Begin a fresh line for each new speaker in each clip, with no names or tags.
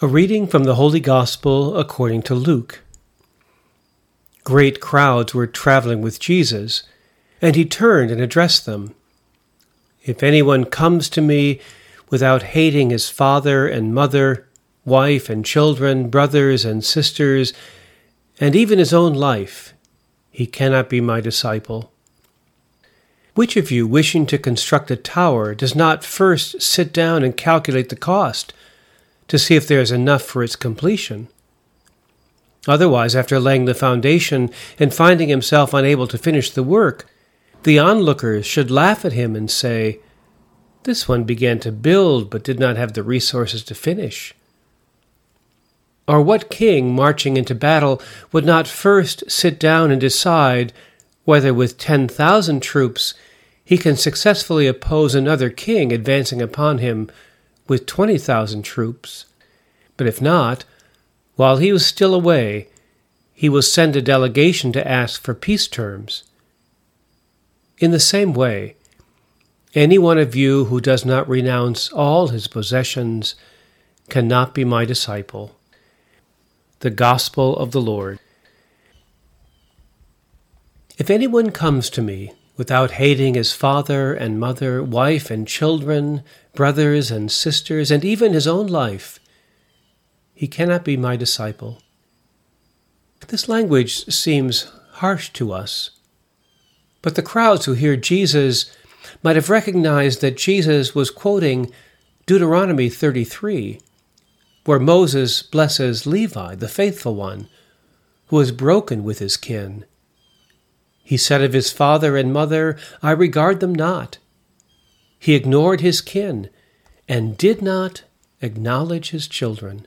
A reading from the Holy Gospel according to Luke. Great crowds were traveling with Jesus, and he turned and addressed them. If anyone comes to me without hating his father and mother, wife and children, brothers and sisters, and even his own life, he cannot be my disciple. Which of you, wishing to construct a tower, does not first sit down and calculate the cost? To see if there is enough for its completion. Otherwise, after laying the foundation and finding himself unable to finish the work, the onlookers should laugh at him and say, This one began to build but did not have the resources to finish. Or what king marching into battle would not first sit down and decide whether with 10,000 troops he can successfully oppose another king advancing upon him with 20,000 troops. But if not, while he was still away, he will send a delegation to ask for peace terms. In the same way, any one of you who does not renounce all his possessions cannot be my disciple. The Gospel of the Lord. If anyone comes to me without hating his father and mother, wife and children, brothers and sisters, and even his own life, he cannot be my disciple. This language seems harsh to us, but the crowds who hear Jesus might have recognized that Jesus was quoting Deuteronomy 33, where Moses blesses Levi, the faithful one, who is broken with his kin he said of his father and mother, I regard them not. He ignored his kin and did not acknowledge his children.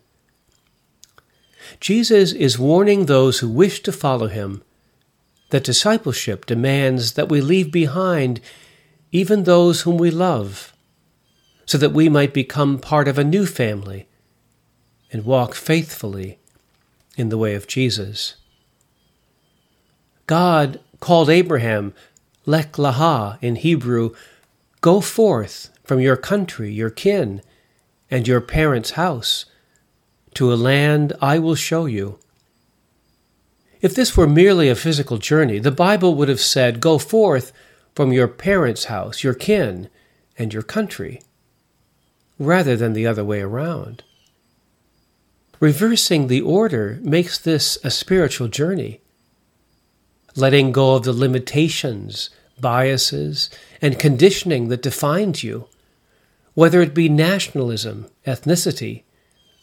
Jesus is warning those who wish to follow him that discipleship demands that we leave behind even those whom we love, so that we might become part of a new family and walk faithfully in the way of Jesus. God called Abraham Lech Lecha in Hebrew, Go forth from your country, your kin, and your parents' house, to a land I will show you. If this were merely a physical journey, the Bible would have said, Go forth from your parents' house, your kin, and your country, rather than the other way around. Reversing the order makes this a spiritual journey letting go of the limitations, biases, and conditioning that defines you, whether it be nationalism, ethnicity,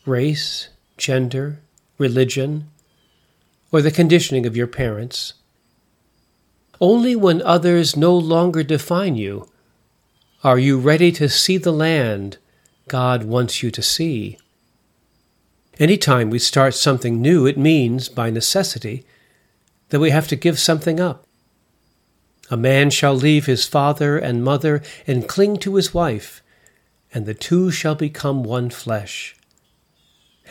race, gender, religion, or the conditioning of your parents. Only when others no longer define you are you ready to see the land God wants you to see. Anytime we start something new, it means, by necessity, that we have to give something up. A man shall leave his father and mother and cling to his wife, and the two shall become one flesh.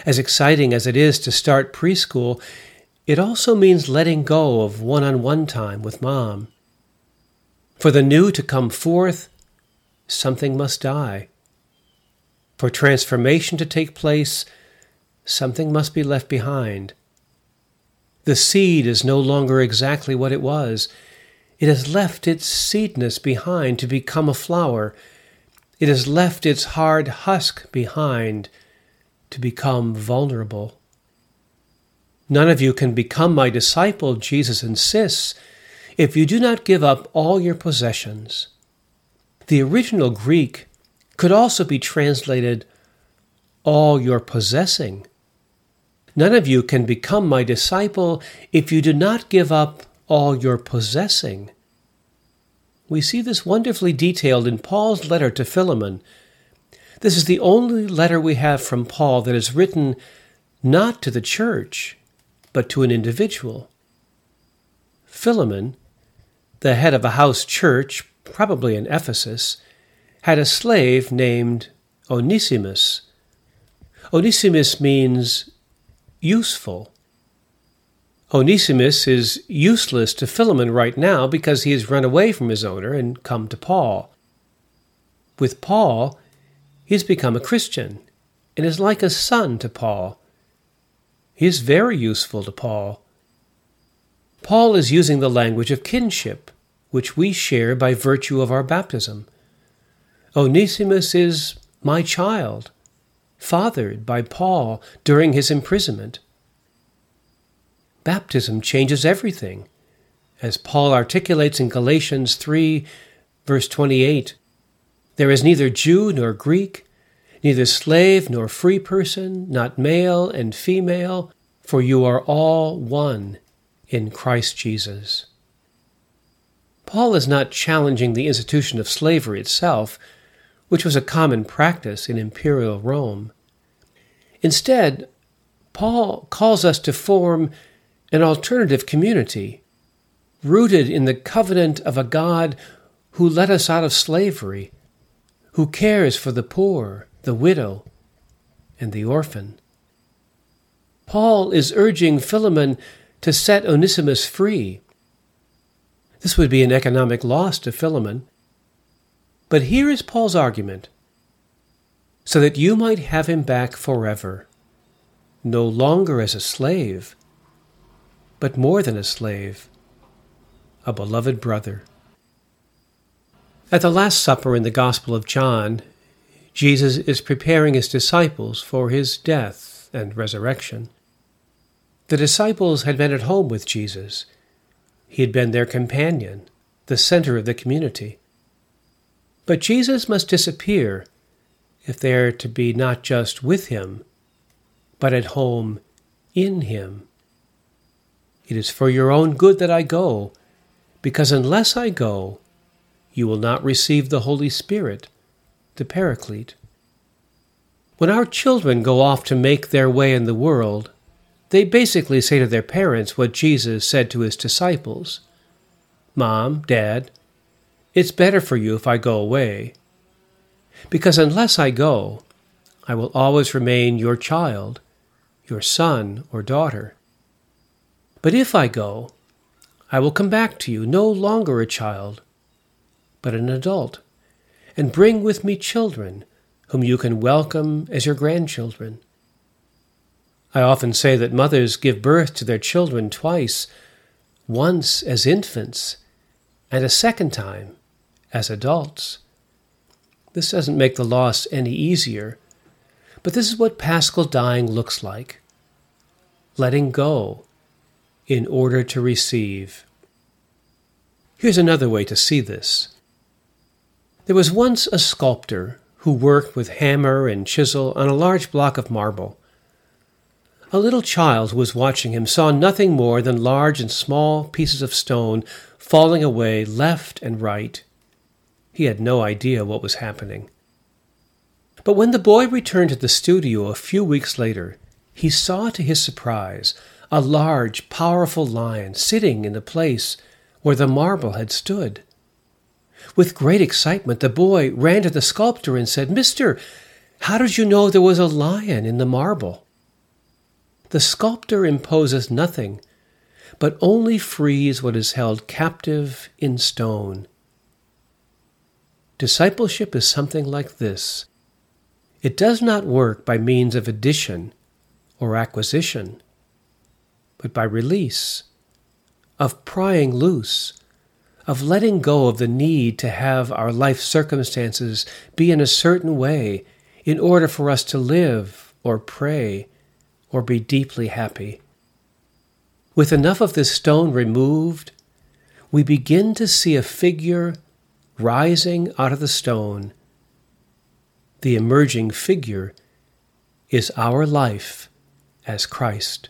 As exciting as it is to start preschool, it also means letting go of one on one time with mom. For the new to come forth, something must die. For transformation to take place, something must be left behind. The seed is no longer exactly what it was. It has left its seedness behind to become a flower. It has left its hard husk behind to become vulnerable. None of you can become my disciple, Jesus insists, if you do not give up all your possessions. The original Greek could also be translated all your possessing. None of you can become my disciple if you do not give up all your possessing. We see this wonderfully detailed in Paul's letter to Philemon. This is the only letter we have from Paul that is written not to the church, but to an individual. Philemon, the head of a house church, probably in Ephesus, had a slave named Onesimus. Onesimus means useful. Onesimus is useless to Philemon right now because he has run away from his owner and come to Paul. With Paul, he has become a Christian. and is like a son to Paul. He is very useful to Paul. Paul is using the language of kinship, which we share by virtue of our baptism. Onesimus is my child, fathered by Paul during his imprisonment. Baptism changes everything. As Paul articulates in Galatians 3, verse 28, there is neither Jew nor Greek, neither slave nor free person, not male and female, for you are all one in Christ Jesus. Paul is not challenging the institution of slavery itself, which was a common practice in imperial Rome. Instead, Paul calls us to form an alternative community, rooted in the covenant of a God who let us out of slavery, who cares for the poor, the widow, and the orphan. Paul is urging Philemon to set Onesimus free. This would be an economic loss to Philemon. But here is Paul's argument so that you might have him back forever, no longer as a slave, but more than a slave, a beloved brother. At the Last Supper in the Gospel of John, Jesus is preparing his disciples for his death and resurrection. The disciples had been at home with Jesus. He had been their companion, the center of the community. But Jesus must disappear if they are to be not just with him, but at home in him. It is for your own good that I go, because unless I go, you will not receive the Holy Spirit, the Paraclete. When our children go off to make their way in the world, they basically say to their parents what Jesus said to his disciples Mom, Dad, it's better for you if I go away. Because unless I go, I will always remain your child, your son or daughter. But if I go, I will come back to you no longer a child, but an adult, and bring with me children whom you can welcome as your grandchildren. I often say that mothers give birth to their children twice once as infants, and a second time as adults. This doesn't make the loss any easier, but this is what paschal dying looks like letting go in order to receive. Here's another way to see this. There was once a sculptor who worked with hammer and chisel on a large block of marble. A little child who was watching him saw nothing more than large and small pieces of stone falling away left and right he had no idea what was happening. But when the boy returned to the studio a few weeks later, he saw to his surprise a large, powerful lion sitting in the place where the marble had stood. With great excitement, the boy ran to the sculptor and said, Mister, how did you know there was a lion in the marble? The sculptor imposes nothing, but only frees what is held captive in stone. Discipleship is something like this it does not work by means of addition or acquisition, but by release, of prying loose, of letting go of the need to have our life circumstances be in a certain way in order for us to live or pray or be deeply happy. With enough of this stone removed, we begin to see a figure rising out of the stone, the emerging figure is our life as Christ.